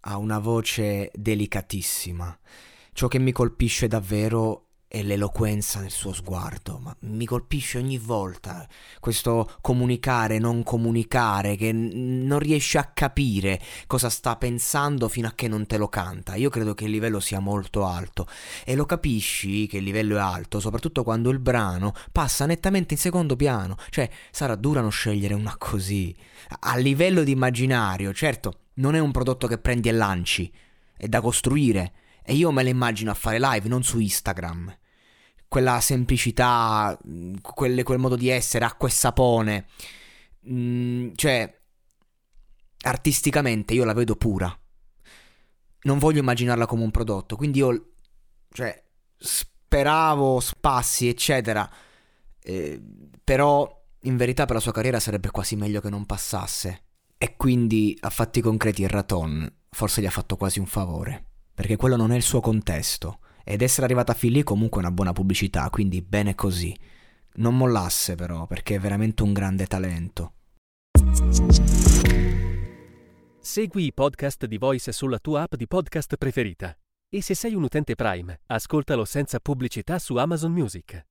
ha una voce delicatissima. Ciò che mi colpisce davvero è l'eloquenza del suo sguardo, ma mi colpisce ogni volta questo comunicare, non comunicare, che n- non riesce a capire cosa sta pensando fino a che non te lo canta. Io credo che il livello sia molto alto e lo capisci che il livello è alto, soprattutto quando il brano passa nettamente in secondo piano, cioè sarà dura non scegliere una così. A livello di immaginario, certo, non è un prodotto che prendi e lanci, è da costruire. E io me la immagino a fare live, non su Instagram. Quella semplicità, quelle, quel modo di essere, acqua e sapone. Mm, cioè, artisticamente io la vedo pura. Non voglio immaginarla come un prodotto, quindi io, cioè, speravo spassi, eccetera. Eh, però, in verità, per la sua carriera sarebbe quasi meglio che non passasse e quindi a fatti concreti il Raton forse gli ha fatto quasi un favore, perché quello non è il suo contesto. Ed essere arrivata fin lì comunque è una buona pubblicità, quindi bene così. Non mollasse però, perché è veramente un grande talento. Segui i podcast di Voice sulla tua app di podcast preferita. E se sei un utente Prime, ascoltalo senza pubblicità su Amazon Music.